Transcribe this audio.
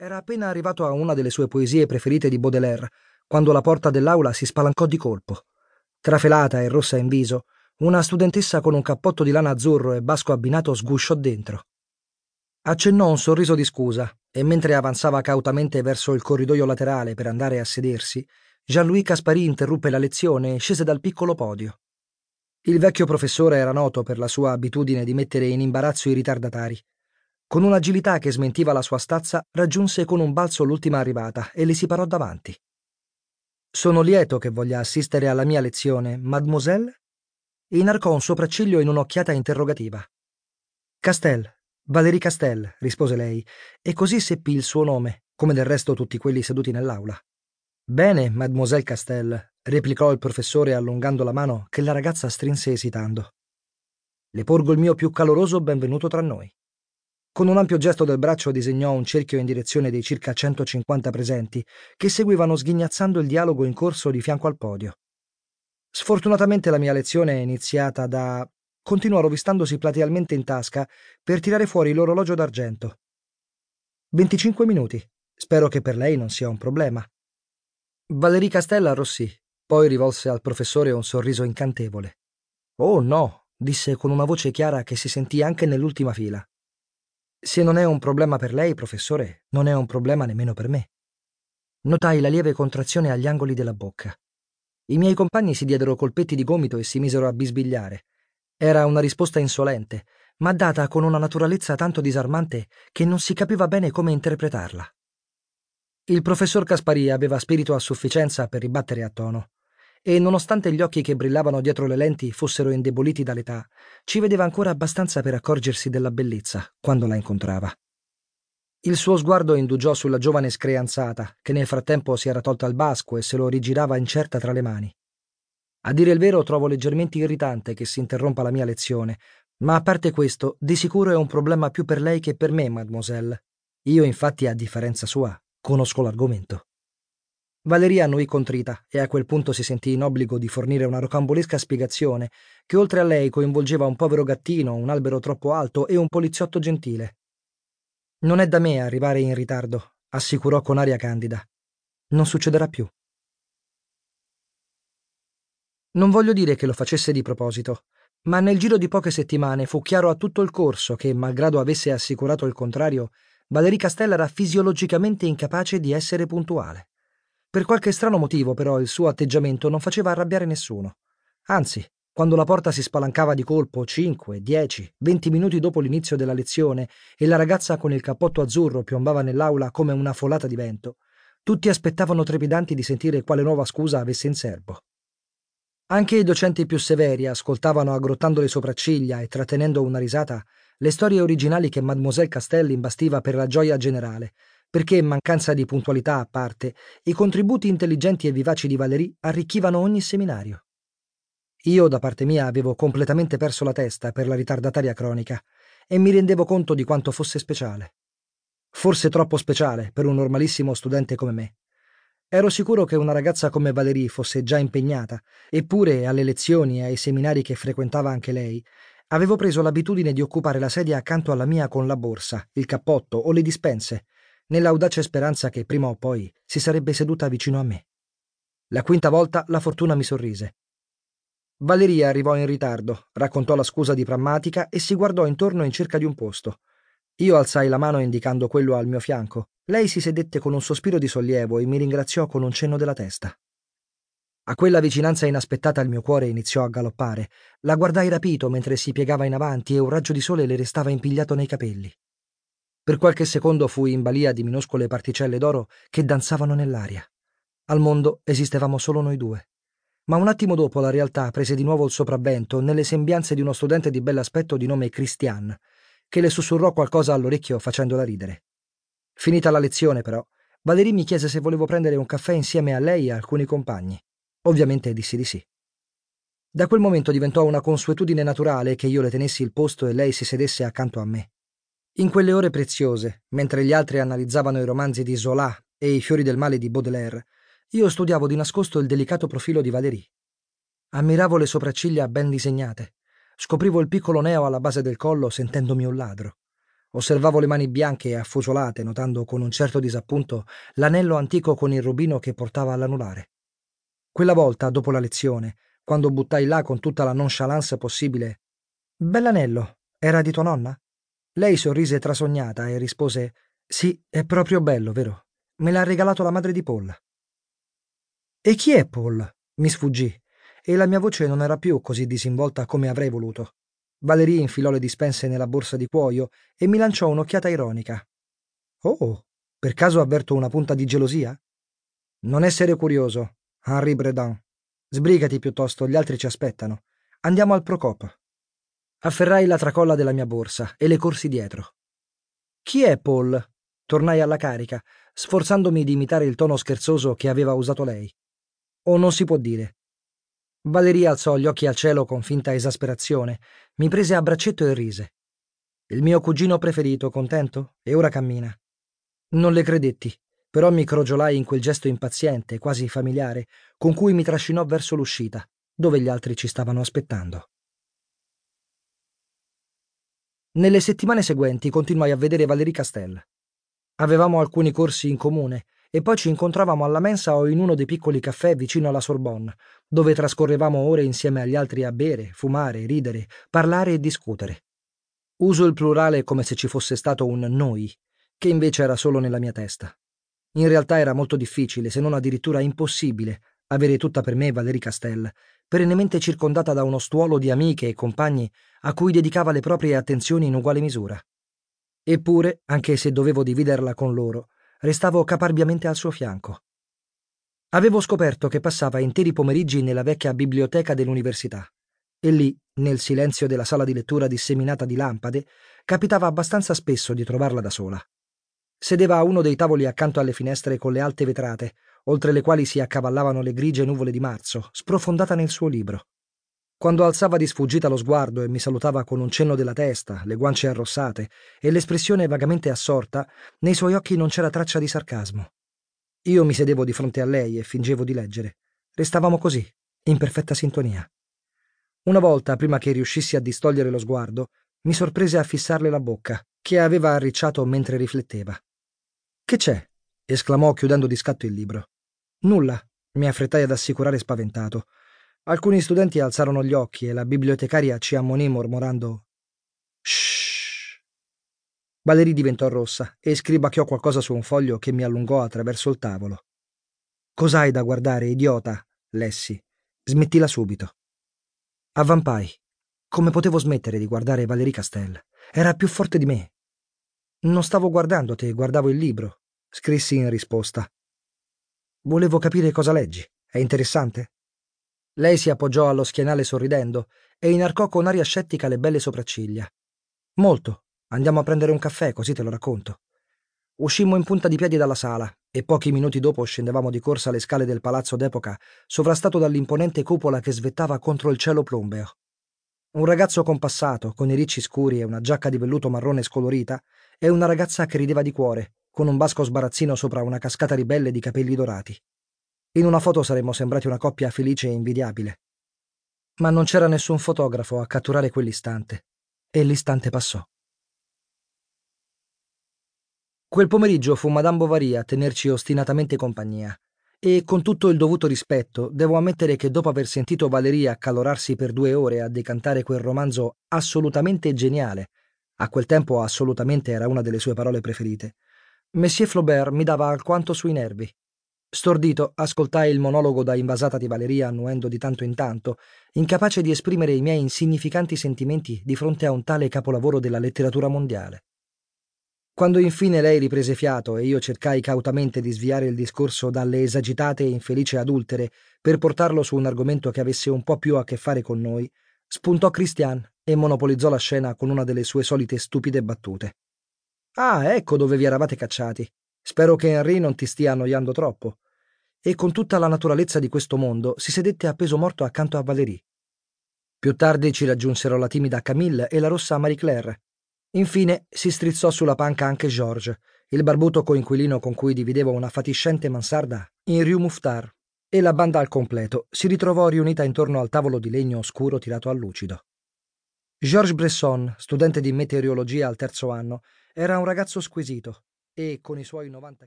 Era appena arrivato a una delle sue poesie preferite di Baudelaire, quando la porta dell'aula si spalancò di colpo. Trafelata e rossa in viso, una studentessa con un cappotto di lana azzurro e basco abbinato sgusciò dentro. Accennò un sorriso di scusa e mentre avanzava cautamente verso il corridoio laterale per andare a sedersi, Jean-Louis Caspari interruppe la lezione e scese dal piccolo podio. Il vecchio professore era noto per la sua abitudine di mettere in imbarazzo i ritardatari. Con un'agilità che smentiva la sua stazza, raggiunse con un balzo l'ultima arrivata e le si parò davanti. Sono lieto che voglia assistere alla mia lezione, mademoiselle? Inarcò un sopracciglio in un'occhiata interrogativa. Castel, Valérie Castel, rispose lei, e così seppi il suo nome, come del resto tutti quelli seduti nell'aula. Bene, mademoiselle Castel, replicò il professore allungando la mano che la ragazza strinse esitando. Le porgo il mio più caloroso benvenuto tra noi. Con un ampio gesto del braccio disegnò un cerchio in direzione dei circa 150 presenti, che seguivano sghignazzando il dialogo in corso di fianco al podio. Sfortunatamente la mia lezione è iniziata da... continuò rovistandosi platealmente in tasca per tirare fuori l'orologio d'argento. 25 minuti. Spero che per lei non sia un problema. Valerie Castella arrossì, poi rivolse al professore un sorriso incantevole. Oh no, disse con una voce chiara che si sentì anche nell'ultima fila. Se non è un problema per lei, professore, non è un problema nemmeno per me. Notai la lieve contrazione agli angoli della bocca. I miei compagni si diedero colpetti di gomito e si misero a bisbigliare. Era una risposta insolente, ma data con una naturalezza tanto disarmante che non si capiva bene come interpretarla. Il professor Caspari aveva spirito a sufficienza per ribattere a tono e nonostante gli occhi che brillavano dietro le lenti fossero indeboliti dall'età, ci vedeva ancora abbastanza per accorgersi della bellezza quando la incontrava. Il suo sguardo indugiò sulla giovane screanzata, che nel frattempo si era tolta il basco e se lo rigirava incerta tra le mani. A dire il vero, trovo leggermente irritante che si interrompa la mia lezione, ma a parte questo, di sicuro è un problema più per lei che per me, mademoiselle. Io, infatti, a differenza sua, conosco l'argomento. Valeria annui contrita e a quel punto si sentì in obbligo di fornire una rocambolesca spiegazione che oltre a lei coinvolgeva un povero gattino, un albero troppo alto e un poliziotto gentile. Non è da me arrivare in ritardo, assicurò con aria candida. Non succederà più. Non voglio dire che lo facesse di proposito, ma nel giro di poche settimane fu chiaro a tutto il corso che, malgrado avesse assicurato il contrario, Valerie Castella era fisiologicamente incapace di essere puntuale. Per qualche strano motivo, però, il suo atteggiamento non faceva arrabbiare nessuno. Anzi, quando la porta si spalancava di colpo 5, 10, 20 minuti dopo l'inizio della lezione e la ragazza con il cappotto azzurro piombava nell'aula come una folata di vento, tutti aspettavano trepidanti di sentire quale nuova scusa avesse in serbo. Anche i docenti più severi ascoltavano aggrottando le sopracciglia e trattenendo una risata le storie originali che Mademoiselle Castelli imbastiva per la gioia generale, perché, mancanza di puntualità a parte, i contributi intelligenti e vivaci di Valérie arricchivano ogni seminario. Io, da parte mia, avevo completamente perso la testa per la ritardataria cronica e mi rendevo conto di quanto fosse speciale. Forse troppo speciale per un normalissimo studente come me. Ero sicuro che una ragazza come Valérie fosse già impegnata, eppure alle lezioni e ai seminari che frequentava anche lei, avevo preso l'abitudine di occupare la sedia accanto alla mia con la borsa, il cappotto o le dispense, nell'audace speranza che prima o poi si sarebbe seduta vicino a me. La quinta volta la fortuna mi sorrise. Valeria arrivò in ritardo, raccontò la scusa di prammatica e si guardò intorno in cerca di un posto. Io alzai la mano indicando quello al mio fianco. Lei si sedette con un sospiro di sollievo e mi ringraziò con un cenno della testa. A quella vicinanza inaspettata il mio cuore iniziò a galoppare. La guardai rapito mentre si piegava in avanti e un raggio di sole le restava impigliato nei capelli. Per qualche secondo fui in balia di minuscole particelle d'oro che danzavano nell'aria. Al mondo esistevamo solo noi due. Ma un attimo dopo la realtà prese di nuovo il sopravvento nelle sembianze di uno studente di bell'aspetto di nome Christian, che le sussurrò qualcosa all'orecchio facendola ridere. Finita la lezione, però, Valerie mi chiese se volevo prendere un caffè insieme a lei e a alcuni compagni. Ovviamente dissi di sì. Da quel momento diventò una consuetudine naturale che io le tenessi il posto e lei si sedesse accanto a me. In quelle ore preziose, mentre gli altri analizzavano i romanzi di Zola e i fiori del male di Baudelaire, io studiavo di nascosto il delicato profilo di Valérie. Ammiravo le sopracciglia ben disegnate. Scoprivo il piccolo neo alla base del collo sentendomi un ladro. Osservavo le mani bianche e affusolate, notando con un certo disappunto l'anello antico con il rubino che portava all'anulare. Quella volta, dopo la lezione, quando buttai là con tutta la nonchalance possibile Bell'anello, era di tua nonna? Lei sorrise trasognata e rispose Sì, è proprio bello, vero? Me l'ha regalato la madre di Paul. E chi è Paul? Mi sfuggì, e la mia voce non era più così disinvolta come avrei voluto. Valerie infilò le dispense nella borsa di cuoio e mi lanciò un'occhiata ironica. Oh, per caso avverto una punta di gelosia? Non essere curioso, Henri Bredin. Sbrigati piuttosto, gli altri ci aspettano. Andiamo al Procop. Afferrai la tracolla della mia borsa e le corsi dietro. Chi è Paul? Tornai alla carica, sforzandomi di imitare il tono scherzoso che aveva usato lei. O non si può dire. Valeria alzò gli occhi al cielo con finta esasperazione, mi prese a braccetto e rise. Il mio cugino preferito, contento? E ora cammina. Non le credetti, però mi crogiolai in quel gesto impaziente, quasi familiare, con cui mi trascinò verso l'uscita, dove gli altri ci stavano aspettando. Nelle settimane seguenti continuai a vedere Valerie Castel. Avevamo alcuni corsi in comune e poi ci incontravamo alla mensa o in uno dei piccoli caffè vicino alla Sorbonne, dove trascorrevamo ore insieme agli altri a bere, fumare, ridere, parlare e discutere. Uso il plurale come se ci fosse stato un noi, che invece era solo nella mia testa. In realtà era molto difficile, se non addirittura impossibile, avere tutta per me Valerie Castel, perennemente circondata da uno stuolo di amiche e compagni a cui dedicava le proprie attenzioni in uguale misura. Eppure, anche se dovevo dividerla con loro, restavo caparbiamente al suo fianco. Avevo scoperto che passava interi pomeriggi nella vecchia biblioteca dell'università e lì, nel silenzio della sala di lettura disseminata di lampade, capitava abbastanza spesso di trovarla da sola. Sedeva a uno dei tavoli accanto alle finestre con le alte vetrate, oltre le quali si accavallavano le grigie nuvole di marzo, sprofondata nel suo libro. Quando alzava di sfuggita lo sguardo e mi salutava con un cenno della testa, le guance arrossate e l'espressione vagamente assorta, nei suoi occhi non c'era traccia di sarcasmo. Io mi sedevo di fronte a lei e fingevo di leggere. Restavamo così, in perfetta sintonia. Una volta, prima che riuscissi a distogliere lo sguardo, mi sorprese a fissarle la bocca, che aveva arricciato mentre rifletteva. Che c'è? esclamò chiudendo di scatto il libro. Nulla, mi affrettai ad assicurare spaventato. Alcuni studenti alzarono gli occhi e la bibliotecaria ci ammonì mormorando Shh. Valerie diventò rossa e scribacchiò qualcosa su un foglio che mi allungò attraverso il tavolo. Cos'hai da guardare, idiota? lessi. Smettila subito. Avvampai. Come potevo smettere di guardare Valerie Castel? Era più forte di me. Non stavo guardando te, guardavo il libro, scrissi in risposta. Volevo capire cosa leggi. È interessante? Lei si appoggiò allo schienale sorridendo e inarcò con aria scettica le belle sopracciglia. Molto. Andiamo a prendere un caffè, così te lo racconto. Uscimmo in punta di piedi dalla sala e pochi minuti dopo scendevamo di corsa le scale del palazzo d'epoca, sovrastato dall'imponente cupola che svettava contro il cielo plumbeo. Un ragazzo compassato, con i ricci scuri e una giacca di velluto marrone scolorita, e una ragazza che rideva di cuore, con un basco sbarazzino sopra una cascata ribelle di capelli dorati. In una foto saremmo sembrati una coppia felice e invidiabile. Ma non c'era nessun fotografo a catturare quell'istante, e l'istante passò. Quel pomeriggio fu Madame Bovary a tenerci ostinatamente compagnia, e con tutto il dovuto rispetto devo ammettere che dopo aver sentito Valeria accalorarsi per due ore a decantare quel romanzo assolutamente geniale, a quel tempo assolutamente era una delle sue parole preferite. Monsieur Flaubert mi dava alquanto sui nervi. Stordito, ascoltai il monologo da invasata di Valeria annuendo di tanto in tanto, incapace di esprimere i miei insignificanti sentimenti di fronte a un tale capolavoro della letteratura mondiale. Quando infine lei riprese fiato e io cercai cautamente di sviare il discorso dalle esagitate e infelici adultere per portarlo su un argomento che avesse un po' più a che fare con noi, spuntò Christian e monopolizzò la scena con una delle sue solite stupide battute. Ah, ecco dove vi eravate cacciati. Spero che Henry non ti stia annoiando troppo. E con tutta la naturalezza di questo mondo si sedette a peso morto accanto a Valérie. Più tardi ci raggiunsero la timida Camille e la rossa Marie Claire. Infine si strizzò sulla panca anche Georges, il barbuto coinquilino con cui divideva una fatiscente mansarda in Rue Mouffetard, e la banda al completo si ritrovò riunita intorno al tavolo di legno oscuro tirato a lucido. Georges Bresson, studente di meteorologia al terzo anno, Era un ragazzo squisito e, con i suoi 90 kg.